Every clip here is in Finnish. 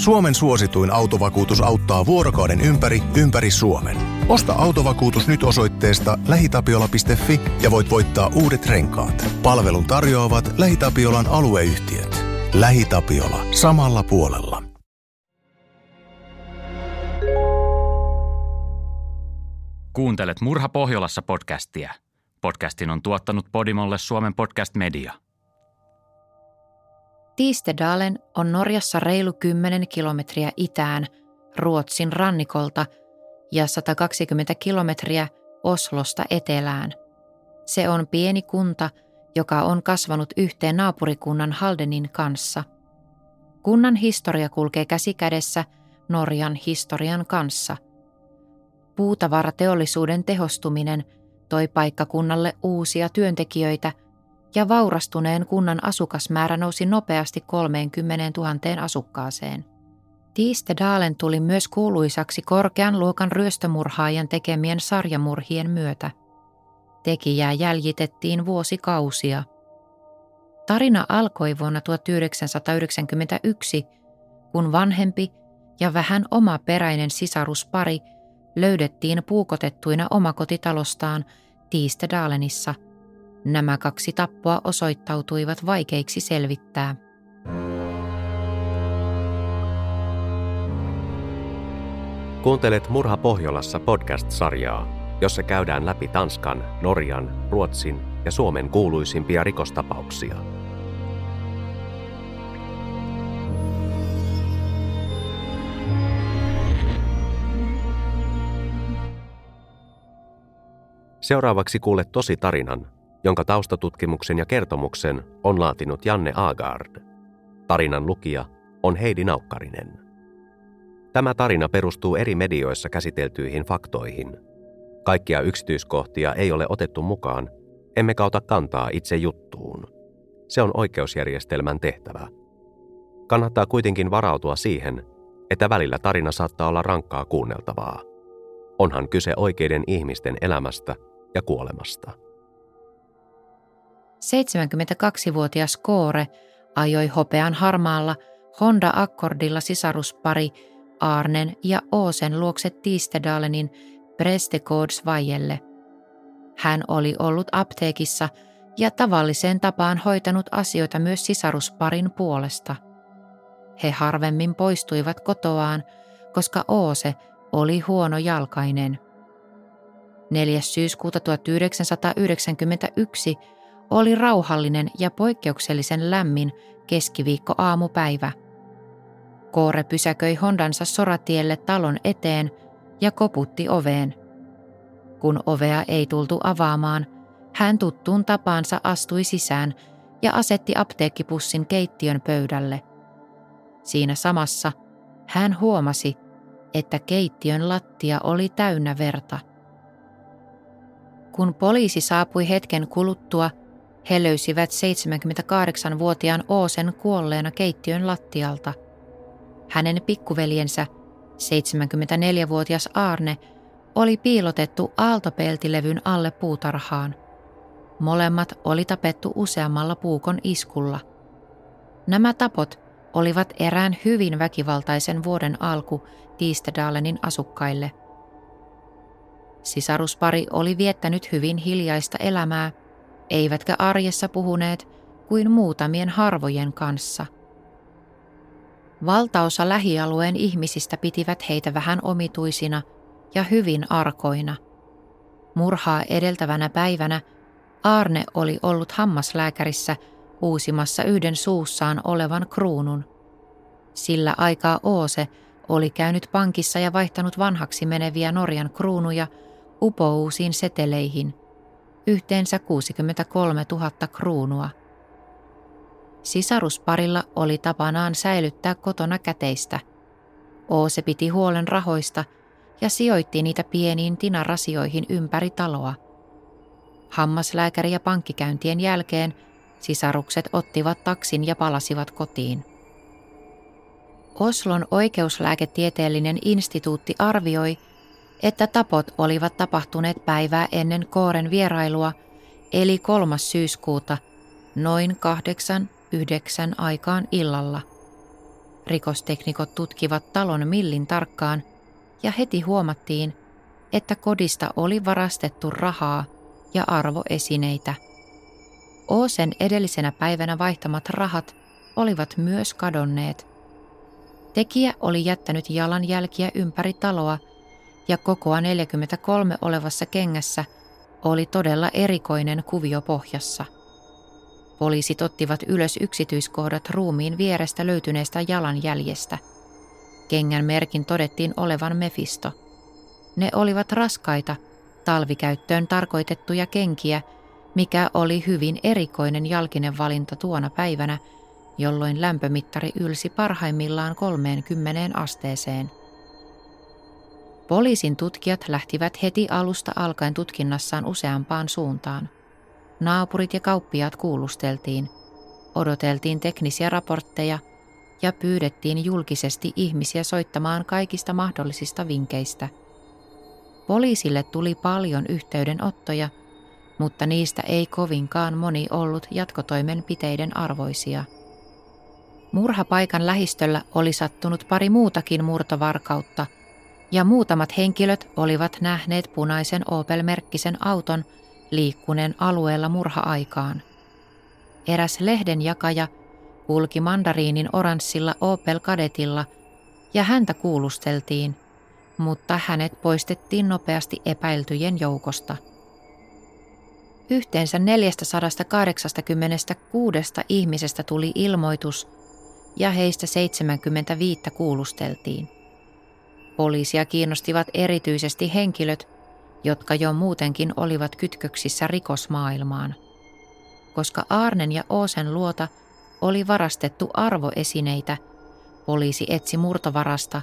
Suomen suosituin autovakuutus auttaa vuorokauden ympäri, ympäri Suomen. Osta autovakuutus nyt osoitteesta lähitapiola.fi ja voit voittaa uudet renkaat. Palvelun tarjoavat LähiTapiolan alueyhtiöt. LähiTapiola. Samalla puolella. Kuuntelet Murha Pohjolassa podcastia. Podcastin on tuottanut Podimolle Suomen podcast media. Tiistedalen on Norjassa reilu 10 kilometriä itään Ruotsin rannikolta ja 120 kilometriä Oslosta etelään. Se on pieni kunta, joka on kasvanut yhteen naapurikunnan Haldenin kanssa. Kunnan historia kulkee käsikädessä Norjan historian kanssa. Puutavarateollisuuden tehostuminen toi paikkakunnalle uusia työntekijöitä – ja vaurastuneen kunnan asukasmäärä nousi nopeasti 30 000 asukkaaseen. Tiistedalen tuli myös kuuluisaksi korkean luokan ryöstömurhaajan tekemien sarjamurhien myötä. Tekijää jäljitettiin vuosikausia. Tarina alkoi vuonna 1991, kun vanhempi ja vähän omaperäinen sisaruspari löydettiin puukotettuina omakotitalostaan Tiistedalenissa – Nämä kaksi tappoa osoittautuivat vaikeiksi selvittää. Kuuntelet Murha Pohjolassa podcast-sarjaa, jossa käydään läpi Tanskan, Norjan, Ruotsin ja Suomen kuuluisimpia rikostapauksia. Seuraavaksi kuulet tosi tarinan, jonka taustatutkimuksen ja kertomuksen on laatinut Janne Agard. Tarinan lukija on Heidi Naukkarinen. Tämä tarina perustuu eri medioissa käsiteltyihin faktoihin. Kaikkia yksityiskohtia ei ole otettu mukaan, emme kauta kantaa itse juttuun. Se on oikeusjärjestelmän tehtävä. Kannattaa kuitenkin varautua siihen, että välillä tarina saattaa olla rankkaa kuunneltavaa. Onhan kyse oikeiden ihmisten elämästä ja kuolemasta. 72-vuotias Koore ajoi hopean harmaalla Honda Accordilla sisaruspari Arnen ja Oosen luokse Tiistedalenin Prestegårdsvajelle. Hän oli ollut apteekissa ja tavalliseen tapaan hoitanut asioita myös sisarusparin puolesta. He harvemmin poistuivat kotoaan, koska Oose oli huono jalkainen. 4. syyskuuta 1991 oli rauhallinen ja poikkeuksellisen lämmin keskiviikko aamupäivä. Koore pysäköi Hondansa soratielle talon eteen ja koputti oveen. Kun ovea ei tultu avaamaan, hän tuttuun tapaansa astui sisään ja asetti apteekkipussin keittiön pöydälle. Siinä samassa hän huomasi, että keittiön lattia oli täynnä verta. Kun poliisi saapui hetken kuluttua, he löysivät 78-vuotiaan Oosen kuolleena keittiön lattialta. Hänen pikkuveljensä, 74-vuotias Arne, oli piilotettu aaltopeltilevyn alle puutarhaan. Molemmat oli tapettu useammalla puukon iskulla. Nämä tapot olivat erään hyvin väkivaltaisen vuoden alku Tiistedalenin asukkaille. Sisaruspari oli viettänyt hyvin hiljaista elämää eivätkä arjessa puhuneet kuin muutamien harvojen kanssa. Valtaosa lähialueen ihmisistä pitivät heitä vähän omituisina ja hyvin arkoina. Murhaa edeltävänä päivänä Arne oli ollut hammaslääkärissä uusimassa yhden suussaan olevan kruunun. Sillä aikaa Oose oli käynyt pankissa ja vaihtanut vanhaksi meneviä Norjan kruunuja upouusiin seteleihin – yhteensä 63 000 kruunua. Sisarusparilla oli tapanaan säilyttää kotona käteistä. Oose piti huolen rahoista ja sijoitti niitä pieniin tinarasioihin ympäri taloa. Hammaslääkäri- ja pankkikäyntien jälkeen sisarukset ottivat taksin ja palasivat kotiin. Oslon oikeuslääketieteellinen instituutti arvioi, että tapot olivat tapahtuneet päivää ennen Kooren vierailua, eli 3. syyskuuta, noin kahdeksan yhdeksän aikaan illalla. Rikosteknikot tutkivat talon millin tarkkaan ja heti huomattiin, että kodista oli varastettu rahaa ja arvoesineitä. Oosen edellisenä päivänä vaihtamat rahat olivat myös kadonneet. Tekijä oli jättänyt jalanjälkiä ympäri taloa ja kokoa 43 olevassa kengässä oli todella erikoinen kuvio pohjassa. Poliisit ottivat ylös yksityiskohdat ruumiin vierestä löytyneestä jalanjäljestä. Kengän merkin todettiin olevan Mefisto. Ne olivat raskaita, talvikäyttöön tarkoitettuja kenkiä, mikä oli hyvin erikoinen jalkinen valinta tuona päivänä, jolloin lämpömittari ylsi parhaimmillaan 30 asteeseen. Poliisin tutkijat lähtivät heti alusta alkaen tutkinnassaan useampaan suuntaan. Naapurit ja kauppiaat kuulusteltiin, odoteltiin teknisiä raportteja ja pyydettiin julkisesti ihmisiä soittamaan kaikista mahdollisista vinkeistä. Poliisille tuli paljon yhteydenottoja, mutta niistä ei kovinkaan moni ollut jatkotoimenpiteiden arvoisia. Murhapaikan lähistöllä oli sattunut pari muutakin murtovarkautta – muutamat henkilöt olivat nähneet punaisen Opel-merkkisen auton liikkuneen alueella murha-aikaan. Eräs lehdenjakaja kulki mandariinin oranssilla Opel Kadetilla ja häntä kuulusteltiin, mutta hänet poistettiin nopeasti epäiltyjen joukosta. Yhteensä 486 ihmisestä tuli ilmoitus ja heistä 75 kuulusteltiin. Poliisia kiinnostivat erityisesti henkilöt, jotka jo muutenkin olivat kytköksissä rikosmaailmaan. Koska Arnen ja Oosen luota oli varastettu arvoesineitä, poliisi etsi murtovarasta,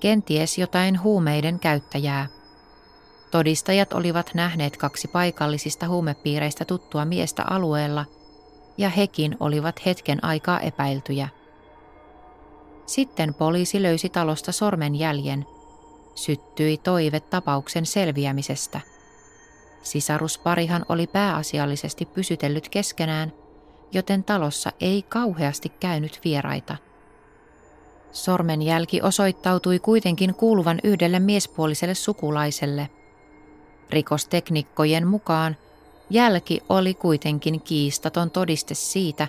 kenties jotain huumeiden käyttäjää. Todistajat olivat nähneet kaksi paikallisista huumepiireistä tuttua miestä alueella, ja hekin olivat hetken aikaa epäiltyjä. Sitten poliisi löysi talosta sormenjäljen. Syttyi toive tapauksen selviämisestä. Sisarusparihan oli pääasiallisesti pysytellyt keskenään, joten talossa ei kauheasti käynyt vieraita. Sormenjälki osoittautui kuitenkin kuuluvan yhdelle miespuoliselle sukulaiselle. Rikosteknikkojen mukaan jälki oli kuitenkin kiistaton todiste siitä,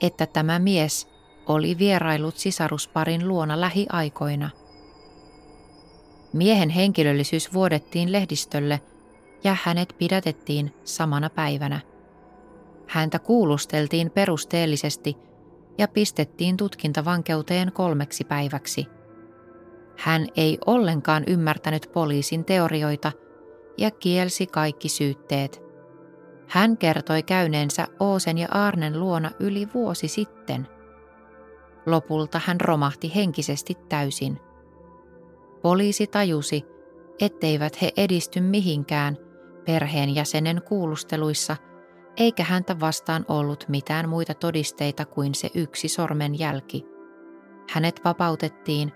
että tämä mies – oli vierailut sisarusparin luona lähiaikoina. Miehen henkilöllisyys vuodettiin lehdistölle ja hänet pidätettiin samana päivänä. Häntä kuulusteltiin perusteellisesti ja pistettiin tutkintavankeuteen kolmeksi päiväksi. Hän ei ollenkaan ymmärtänyt poliisin teorioita ja kielsi kaikki syytteet. Hän kertoi käyneensä Oosen ja Arnen luona yli vuosi sitten – Lopulta hän romahti henkisesti täysin. Poliisi tajusi, etteivät he edisty mihinkään perheenjäsenen kuulusteluissa, eikä häntä vastaan ollut mitään muita todisteita kuin se yksi sormen jälki. Hänet vapautettiin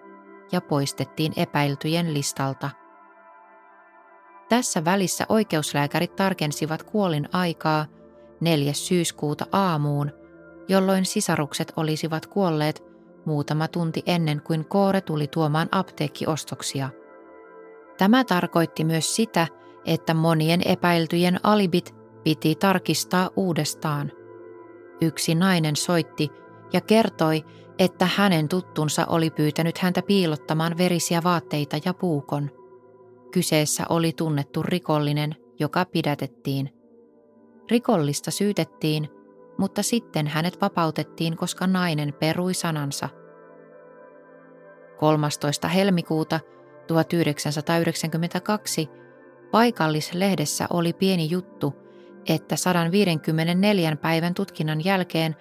ja poistettiin epäiltyjen listalta. Tässä välissä oikeuslääkärit tarkensivat kuolin aikaa 4. syyskuuta aamuun jolloin sisarukset olisivat kuolleet muutama tunti ennen kuin Koore tuli tuomaan apteekkiostoksia. Tämä tarkoitti myös sitä, että monien epäiltyjen alibit piti tarkistaa uudestaan. Yksi nainen soitti ja kertoi, että hänen tuttunsa oli pyytänyt häntä piilottamaan verisiä vaatteita ja puukon. Kyseessä oli tunnettu rikollinen, joka pidätettiin. Rikollista syytettiin mutta sitten hänet vapautettiin, koska nainen perui sanansa. 13. helmikuuta 1992 paikallislehdessä oli pieni juttu, että 154 päivän tutkinnan jälkeen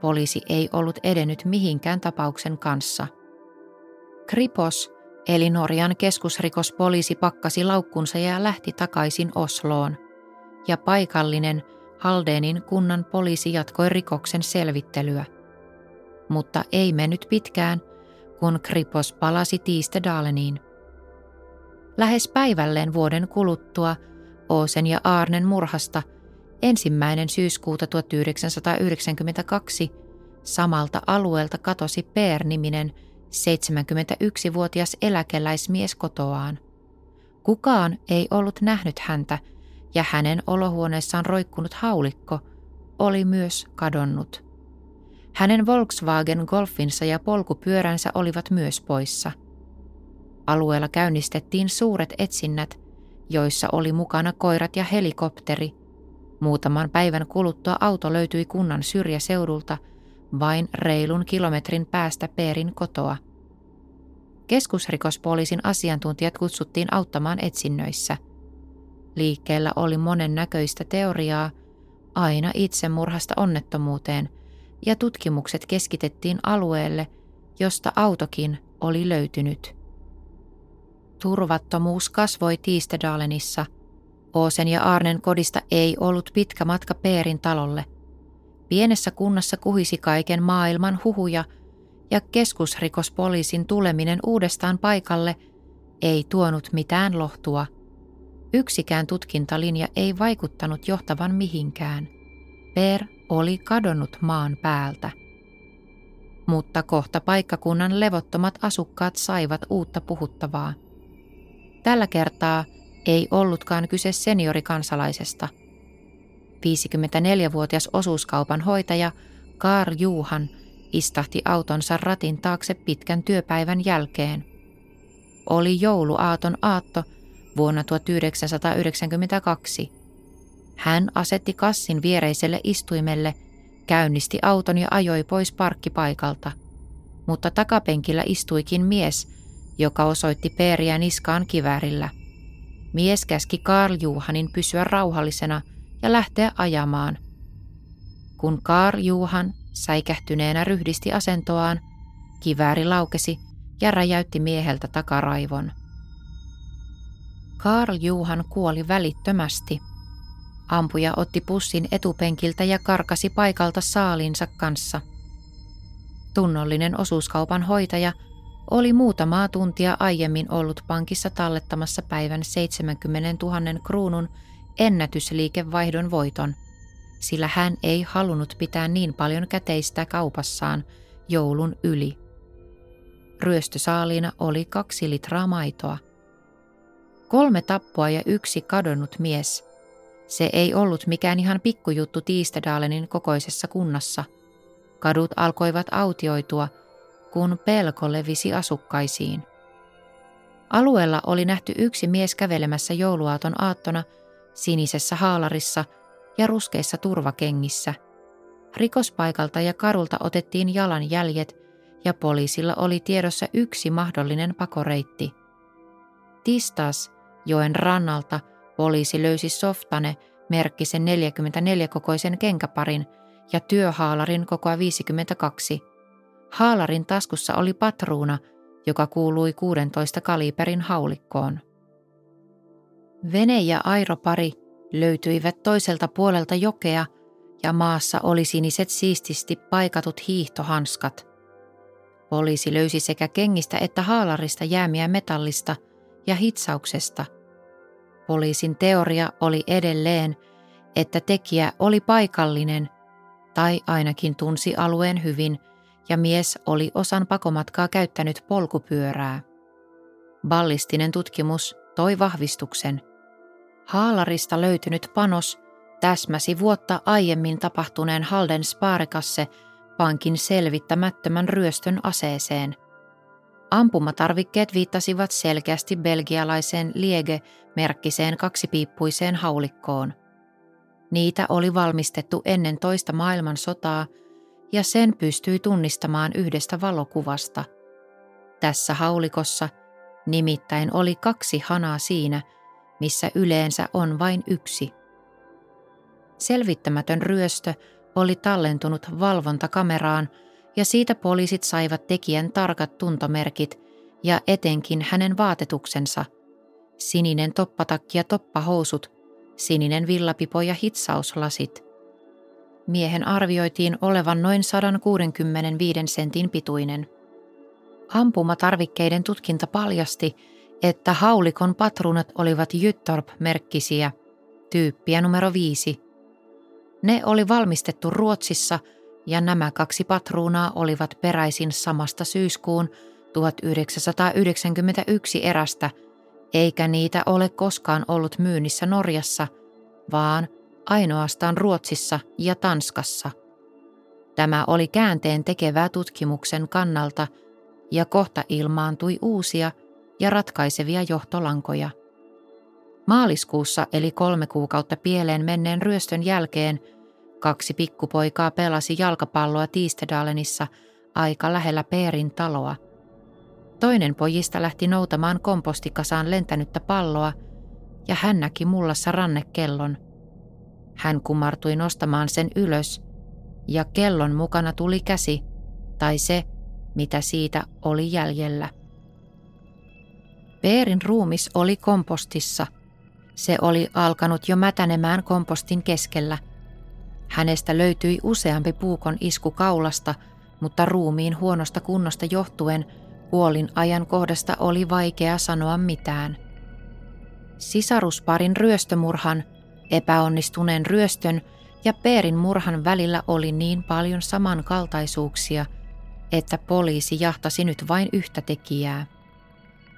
poliisi ei ollut edennyt mihinkään tapauksen kanssa. Kripos, eli Norjan keskusrikospoliisi pakkasi laukkunsa ja lähti takaisin Osloon, ja paikallinen – Haldenin kunnan poliisi jatkoi rikoksen selvittelyä. Mutta ei mennyt pitkään, kun Kripos palasi Tiistedaleniin. Lähes päivälleen vuoden kuluttua Oosen ja Arnen murhasta ensimmäinen syyskuuta 1992 samalta alueelta katosi Per-niminen 71-vuotias eläkeläismies kotoaan. Kukaan ei ollut nähnyt häntä ja hänen olohuoneessaan roikkunut haulikko oli myös kadonnut. Hänen Volkswagen Golfinsa ja polkupyöränsä olivat myös poissa. Alueella käynnistettiin suuret etsinnät, joissa oli mukana koirat ja helikopteri. Muutaman päivän kuluttua auto löytyi kunnan syrjäseudulta vain reilun kilometrin päästä Peerin kotoa. Keskusrikospoliisin asiantuntijat kutsuttiin auttamaan etsinnöissä. Liikkeellä oli monen näköistä teoriaa, aina itsemurhasta onnettomuuteen, ja tutkimukset keskitettiin alueelle, josta autokin oli löytynyt. Turvattomuus kasvoi Tiistedalenissa. Oosen ja Arnen kodista ei ollut pitkä matka Peerin talolle. Pienessä kunnassa kuhisi kaiken maailman huhuja ja keskusrikospoliisin tuleminen uudestaan paikalle ei tuonut mitään lohtua. Yksikään tutkintalinja ei vaikuttanut johtavan mihinkään. Per oli kadonnut maan päältä. Mutta kohta paikkakunnan levottomat asukkaat saivat uutta puhuttavaa. Tällä kertaa ei ollutkaan kyse seniorikansalaisesta. 54-vuotias osuuskaupan hoitaja Karl Juhan istahti autonsa ratin taakse pitkän työpäivän jälkeen. Oli jouluaaton aatto vuonna 1992. Hän asetti kassin viereiselle istuimelle, käynnisti auton ja ajoi pois parkkipaikalta. Mutta takapenkillä istuikin mies, joka osoitti Peeriä niskaan kiväärillä. Mies käski Karl Juhanin pysyä rauhallisena ja lähteä ajamaan. Kun Karl Juhan säikähtyneenä ryhdisti asentoaan, kivääri laukesi ja räjäytti mieheltä takaraivon. Karl Juhan kuoli välittömästi. Ampuja otti pussin etupenkiltä ja karkasi paikalta saalinsa kanssa. Tunnollinen osuuskaupan hoitaja – oli muutamaa tuntia aiemmin ollut pankissa tallettamassa päivän 70 000 kruunun ennätysliikevaihdon voiton, sillä hän ei halunnut pitää niin paljon käteistä kaupassaan joulun yli. Ryöstösaaliina oli kaksi litraa maitoa. Kolme tappoa ja yksi kadonnut mies. Se ei ollut mikään ihan pikkujuttu Tiistedalenin kokoisessa kunnassa. Kadut alkoivat autioitua – kun pelko levisi asukkaisiin. Alueella oli nähty yksi mies kävelemässä jouluaaton aattona sinisessä haalarissa ja ruskeissa turvakengissä. Rikospaikalta ja karulta otettiin jalanjäljet ja poliisilla oli tiedossa yksi mahdollinen pakoreitti. Tistas, joen rannalta, poliisi löysi softane merkkisen 44-kokoisen kenkäparin ja työhaalarin kokoa 52 – Haalarin taskussa oli patruuna, joka kuului 16 kaliberin haulikkoon. Vene ja airopari löytyivät toiselta puolelta jokea ja maassa oli siniset siististi paikatut hiihtohanskat. Poliisi löysi sekä kengistä että haalarista jäämiä metallista ja hitsauksesta. Poliisin teoria oli edelleen, että tekijä oli paikallinen tai ainakin tunsi alueen hyvin – ja mies oli osan pakomatkaa käyttänyt polkupyörää. Ballistinen tutkimus toi vahvistuksen. Haalarista löytynyt panos täsmäsi vuotta aiemmin tapahtuneen Halden Sparekasse pankin selvittämättömän ryöstön aseeseen. Ampumatarvikkeet viittasivat selkeästi belgialaiseen Liege-merkkiseen kaksipiippuiseen haulikkoon. Niitä oli valmistettu ennen toista maailmansotaa – ja sen pystyi tunnistamaan yhdestä valokuvasta. Tässä haulikossa nimittäin oli kaksi hanaa siinä, missä yleensä on vain yksi. Selvittämätön ryöstö oli tallentunut valvontakameraan ja siitä poliisit saivat tekijän tarkat tuntomerkit ja etenkin hänen vaatetuksensa. Sininen toppatakki ja toppahousut, sininen villapipo ja hitsauslasit – Miehen arvioitiin olevan noin 165 sentin pituinen. Ampumatarvikkeiden tutkinta paljasti, että haulikon patruunat olivat Jyttorp-merkkisiä, tyyppiä numero 5. Ne oli valmistettu Ruotsissa ja nämä kaksi patruunaa olivat peräisin samasta syyskuun 1991 erästä, eikä niitä ole koskaan ollut myynnissä Norjassa, vaan ainoastaan Ruotsissa ja Tanskassa. Tämä oli käänteen tekevää tutkimuksen kannalta ja kohta ilmaantui uusia ja ratkaisevia johtolankoja. Maaliskuussa eli kolme kuukautta pieleen menneen ryöstön jälkeen kaksi pikkupoikaa pelasi jalkapalloa Tiistedalenissa aika lähellä Peerin taloa. Toinen pojista lähti noutamaan kompostikasaan lentänyttä palloa ja hän näki mullassa rannekellon. Hän kumartui nostamaan sen ylös ja kellon mukana tuli käsi tai se, mitä siitä oli jäljellä. Peerin ruumis oli kompostissa – se oli alkanut jo mätänemään kompostin keskellä. Hänestä löytyi useampi puukon isku kaulasta, mutta ruumiin huonosta kunnosta johtuen kuolin ajan kohdasta oli vaikea sanoa mitään. Sisarusparin ryöstömurhan, epäonnistuneen ryöstön ja Peerin murhan välillä oli niin paljon samankaltaisuuksia, että poliisi jahtasi nyt vain yhtä tekijää.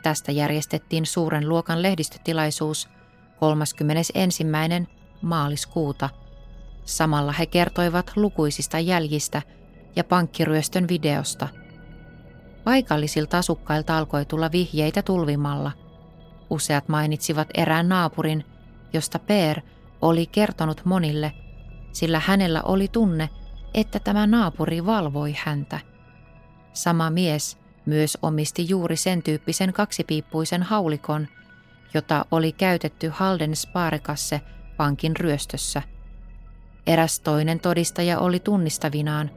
Tästä järjestettiin suuren luokan lehdistötilaisuus – 31. maaliskuuta. Samalla he kertoivat lukuisista jäljistä ja pankkiryöstön videosta. Paikallisilta asukkailta alkoi tulla vihjeitä tulvimalla. Useat mainitsivat erään naapurin, josta Per oli kertonut monille, sillä hänellä oli tunne, että tämä naapuri valvoi häntä. Sama mies myös omisti juuri sen tyyppisen kaksipiippuisen haulikon – jota oli käytetty Halden Sparekasse pankin ryöstössä. Eräs toinen todistaja oli tunnistavinaan,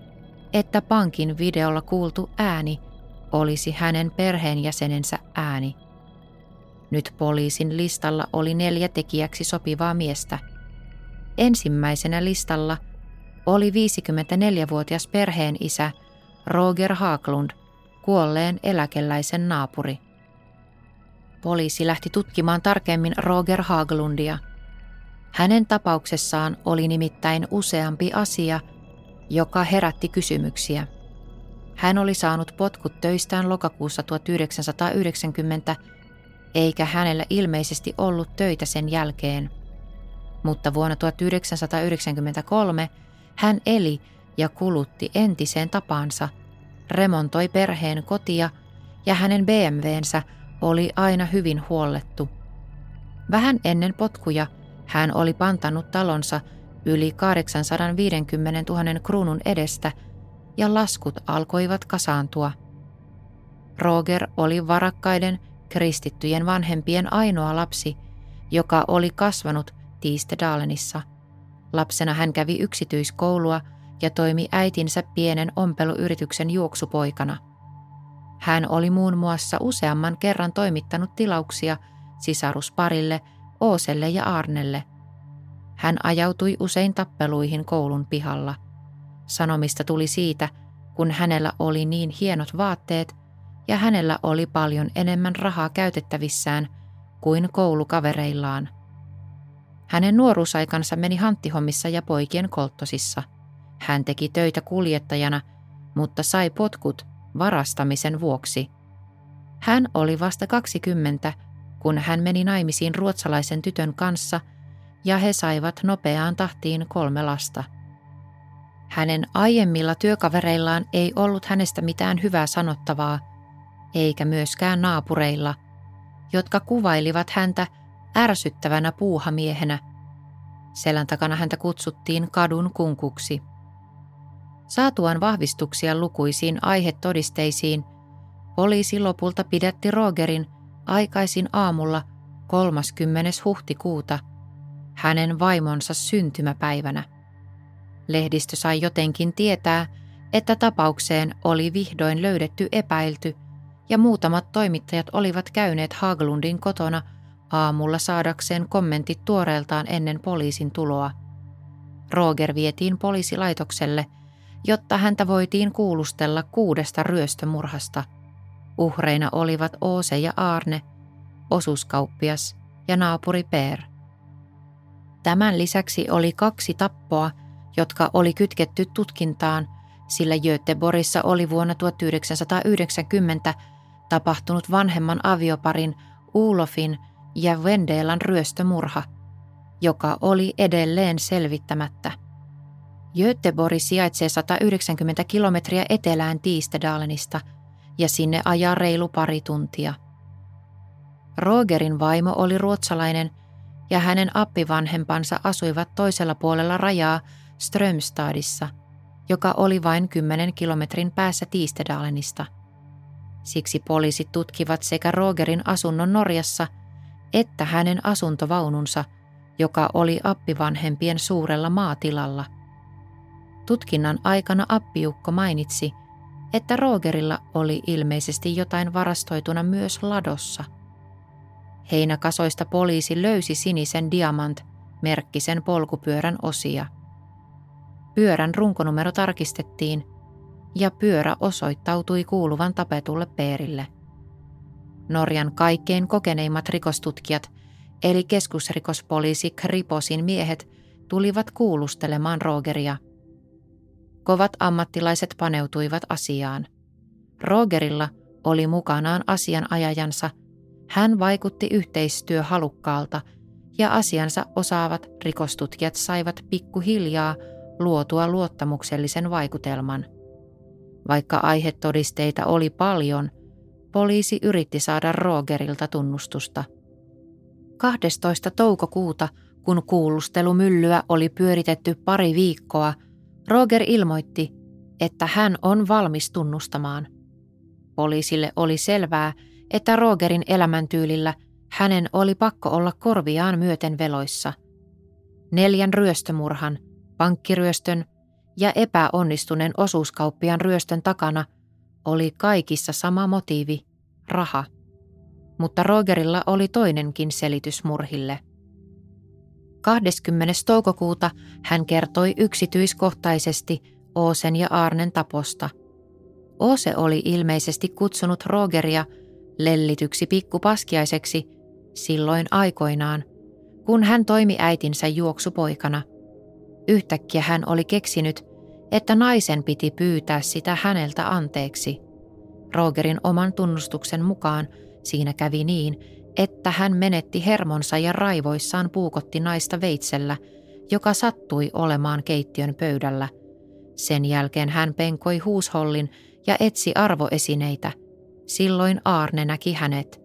että pankin videolla kuultu ääni olisi hänen perheenjäsenensä ääni. Nyt poliisin listalla oli neljä tekijäksi sopivaa miestä. Ensimmäisenä listalla oli 54-vuotias perheen isä Roger Haaklund, kuolleen eläkeläisen naapuri. Poliisi lähti tutkimaan tarkemmin Roger Haglundia. Hänen tapauksessaan oli nimittäin useampi asia, joka herätti kysymyksiä. Hän oli saanut potkut töistään lokakuussa 1990, eikä hänellä ilmeisesti ollut töitä sen jälkeen. Mutta vuonna 1993 hän eli ja kulutti entiseen tapaansa, remontoi perheen kotia ja hänen BMWnsä oli aina hyvin huollettu. Vähän ennen potkuja hän oli pantanut talonsa yli 850 000 kruunun edestä ja laskut alkoivat kasaantua. Roger oli varakkaiden kristittyjen vanhempien ainoa lapsi, joka oli kasvanut Tiistedalenissa. Lapsena hän kävi yksityiskoulua ja toimi äitinsä pienen ompeluyrityksen juoksupoikana – hän oli muun muassa useamman kerran toimittanut tilauksia sisarusparille Ooselle ja Arnelle. Hän ajautui usein tappeluihin koulun pihalla. Sanomista tuli siitä, kun hänellä oli niin hienot vaatteet ja hänellä oli paljon enemmän rahaa käytettävissään kuin koulukavereillaan. Hänen nuoruusaikansa meni hanttihommissa ja poikien kolttosissa. Hän teki töitä kuljettajana, mutta sai potkut varastamisen vuoksi. Hän oli vasta 20, kun hän meni naimisiin ruotsalaisen tytön kanssa ja he saivat nopeaan tahtiin kolme lasta. Hänen aiemmilla työkavereillaan ei ollut hänestä mitään hyvää sanottavaa, eikä myöskään naapureilla, jotka kuvailivat häntä ärsyttävänä puuhamiehenä. Selän takana häntä kutsuttiin kadun kunkuksi. Saatuaan vahvistuksia lukuisiin aihetodisteisiin, poliisi lopulta pidätti Rogerin aikaisin aamulla 30. huhtikuuta hänen vaimonsa syntymäpäivänä. Lehdistö sai jotenkin tietää, että tapaukseen oli vihdoin löydetty epäilty ja muutamat toimittajat olivat käyneet Haglundin kotona aamulla saadakseen kommentit tuoreeltaan ennen poliisin tuloa. Roger vietiin poliisilaitokselle – jotta häntä voitiin kuulustella kuudesta ryöstömurhasta. Uhreina olivat Oose ja Arne, osuuskauppias ja naapuri Per. Tämän lisäksi oli kaksi tappoa, jotka oli kytketty tutkintaan sillä Göteborissa oli vuonna 1990 tapahtunut vanhemman avioparin Ulofin ja Vendelan ryöstömurha, joka oli edelleen selvittämättä. Göteborg sijaitsee 190 kilometriä etelään Tiistedalenista ja sinne ajaa reilu pari tuntia. Rogerin vaimo oli ruotsalainen ja hänen appivanhempansa asuivat toisella puolella rajaa Strömstadissa, joka oli vain 10 kilometrin päässä Tiistedalenista. Siksi poliisit tutkivat sekä Rogerin asunnon Norjassa että hänen asuntovaununsa, joka oli appivanhempien suurella maatilalla. Tutkinnan aikana appiukko mainitsi, että Rogerilla oli ilmeisesti jotain varastoituna myös ladossa. Heinäkasoista poliisi löysi sinisen diamant-merkkisen polkupyörän osia. Pyörän runkonumero tarkistettiin ja pyörä osoittautui kuuluvan tapetulle Peerille. Norjan kaikkein kokeneimmat rikostutkijat, eli keskusrikospoliisi Kriposin miehet, tulivat kuulustelemaan Rogeria. Kovat ammattilaiset paneutuivat asiaan. Rogerilla oli mukanaan asianajajansa. Hän vaikutti yhteistyöhalukkaalta ja asiansa osaavat rikostutkijat saivat pikkuhiljaa luotua luottamuksellisen vaikutelman. Vaikka aihetodisteita oli paljon, poliisi yritti saada Rogerilta tunnustusta. 12. toukokuuta, kun kuulustelumyllyä oli pyöritetty pari viikkoa, Roger ilmoitti, että hän on valmis tunnustamaan. Poliisille oli selvää, että Rogerin elämäntyylillä hänen oli pakko olla korviaan myöten veloissa. Neljän ryöstömurhan, pankkiryöstön ja epäonnistuneen osuuskauppian ryöstön takana oli kaikissa sama motiivi, raha. Mutta Rogerilla oli toinenkin selitys murhille. 20. toukokuuta hän kertoi yksityiskohtaisesti Oosen ja Arnen taposta. Oose oli ilmeisesti kutsunut Rogeria lellityksi pikkupaskiaiseksi silloin aikoinaan, kun hän toimi äitinsä juoksupoikana – Yhtäkkiä hän oli keksinyt, että naisen piti pyytää sitä häneltä anteeksi. Rogerin oman tunnustuksen mukaan siinä kävi niin, että hän menetti hermonsa ja raivoissaan puukotti naista veitsellä, joka sattui olemaan keittiön pöydällä. Sen jälkeen hän penkoi huushollin ja etsi arvoesineitä. Silloin Aarne näki hänet.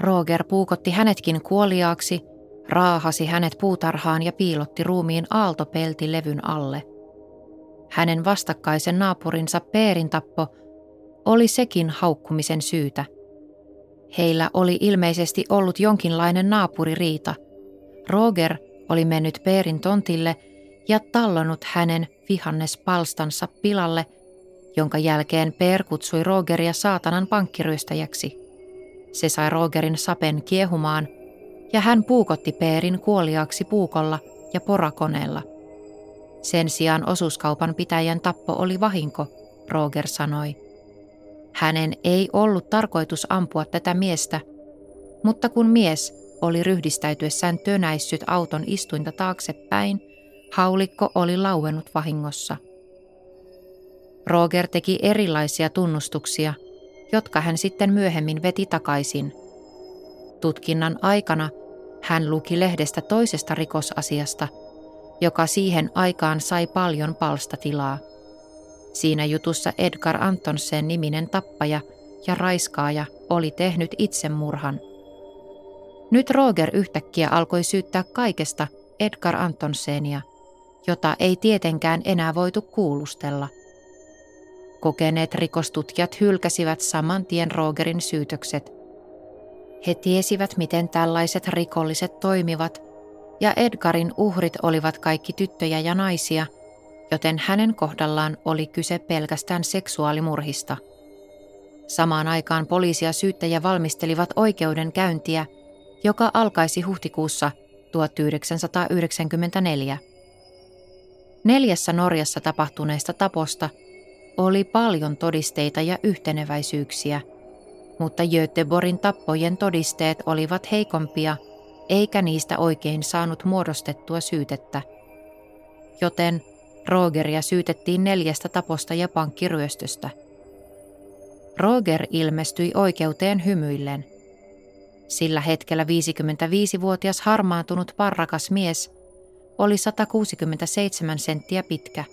Roger puukotti hänetkin kuoliaaksi raahasi hänet puutarhaan ja piilotti ruumiin aaltopeltilevyn alle. Hänen vastakkaisen naapurinsa Peerin tappo oli sekin haukkumisen syytä. Heillä oli ilmeisesti ollut jonkinlainen naapuririita. Roger oli mennyt Peerin tontille ja tallonut hänen vihannespalstansa pilalle, jonka jälkeen Peer kutsui Rogeria saatanan pankkiryöstäjäksi. Se sai Rogerin sapen kiehumaan – ja hän puukotti Peerin kuoliaaksi puukolla ja porakoneella. Sen sijaan osuuskaupan pitäjän tappo oli vahinko, Roger sanoi. Hänen ei ollut tarkoitus ampua tätä miestä, mutta kun mies oli ryhdistäytyessään tönäissyt auton istuinta taaksepäin, haulikko oli lauennut vahingossa. Roger teki erilaisia tunnustuksia, jotka hän sitten myöhemmin veti takaisin – Tutkinnan aikana hän luki lehdestä toisesta rikosasiasta, joka siihen aikaan sai paljon palstatilaa. Siinä jutussa Edgar Antonsen niminen tappaja ja raiskaaja oli tehnyt itsemurhan. Nyt Roger yhtäkkiä alkoi syyttää kaikesta Edgar Antonsenia, jota ei tietenkään enää voitu kuulustella. Kokeneet rikostutkijat hylkäsivät saman tien Rogerin syytökset – he tiesivät, miten tällaiset rikolliset toimivat, ja Edgarin uhrit olivat kaikki tyttöjä ja naisia, joten hänen kohdallaan oli kyse pelkästään seksuaalimurhista. Samaan aikaan poliisi ja syyttäjä valmistelivat oikeudenkäyntiä, joka alkaisi huhtikuussa 1994. Neljässä Norjassa tapahtuneesta taposta oli paljon todisteita ja yhteneväisyyksiä – mutta Göteborgin tappojen todisteet olivat heikompia, eikä niistä oikein saanut muodostettua syytettä. Joten Rogeria syytettiin neljästä taposta ja pankkiryöstöstä. Roger ilmestyi oikeuteen hymyillen. Sillä hetkellä 55-vuotias harmaantunut parrakas mies oli 167 senttiä pitkä.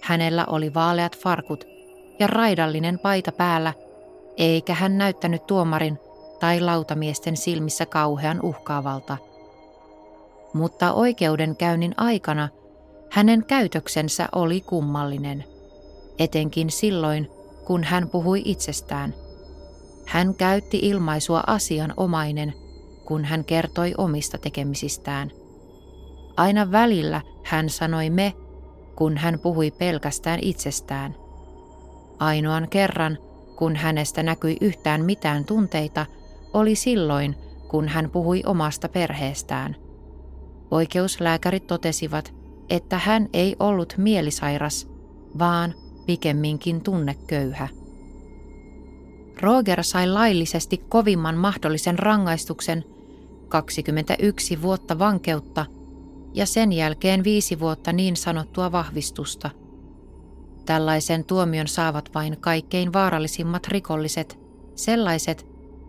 Hänellä oli vaaleat farkut ja raidallinen paita päällä, eikä hän näyttänyt tuomarin tai lautamiesten silmissä kauhean uhkaavalta. Mutta oikeudenkäynnin aikana hänen käytöksensä oli kummallinen, etenkin silloin, kun hän puhui itsestään. Hän käytti ilmaisua asianomainen, kun hän kertoi omista tekemisistään. Aina välillä hän sanoi me, kun hän puhui pelkästään itsestään. Ainoan kerran, kun hänestä näkyi yhtään mitään tunteita, oli silloin, kun hän puhui omasta perheestään. Oikeuslääkärit totesivat, että hän ei ollut mielisairas, vaan pikemminkin tunneköyhä. Roger sai laillisesti kovimman mahdollisen rangaistuksen 21 vuotta vankeutta ja sen jälkeen viisi vuotta niin sanottua vahvistusta. Tällaisen tuomion saavat vain kaikkein vaarallisimmat rikolliset, sellaiset,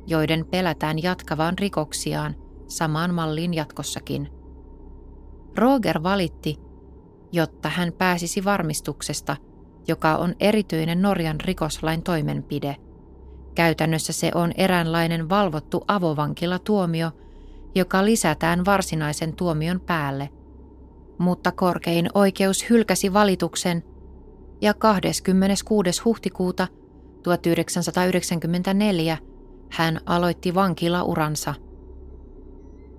joiden pelätään jatkavaan rikoksiaan samaan malliin jatkossakin. Roger valitti, jotta hän pääsisi varmistuksesta, joka on erityinen Norjan rikoslain toimenpide. Käytännössä se on eräänlainen valvottu avovankilatuomio, joka lisätään varsinaisen tuomion päälle. Mutta korkein oikeus hylkäsi valituksen ja 26. huhtikuuta 1994 hän aloitti vankilauransa.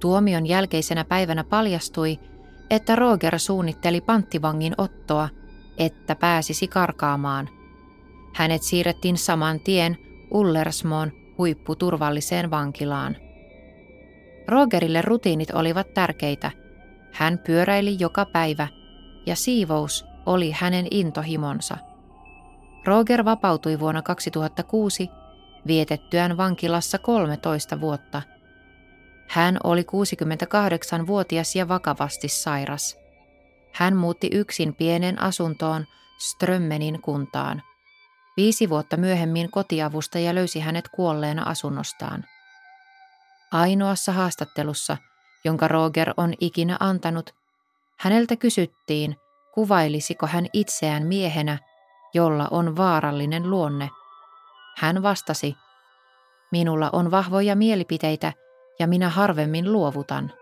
Tuomion jälkeisenä päivänä paljastui, että Roger suunnitteli panttivangin ottoa, että pääsisi karkaamaan. Hänet siirrettiin saman tien Ullersmoon huipputurvalliseen vankilaan. Rogerille rutiinit olivat tärkeitä. Hän pyöräili joka päivä ja siivous oli hänen intohimonsa. Roger vapautui vuonna 2006 vietettyään vankilassa 13 vuotta. Hän oli 68-vuotias ja vakavasti sairas. Hän muutti yksin pienen asuntoon Strömmenin kuntaan. Viisi vuotta myöhemmin kotiavustaja löysi hänet kuolleena asunnostaan. Ainoassa haastattelussa, jonka Roger on ikinä antanut, häneltä kysyttiin, kuvailisiko hän itseään miehenä, jolla on vaarallinen luonne – hän vastasi, minulla on vahvoja mielipiteitä ja minä harvemmin luovutan.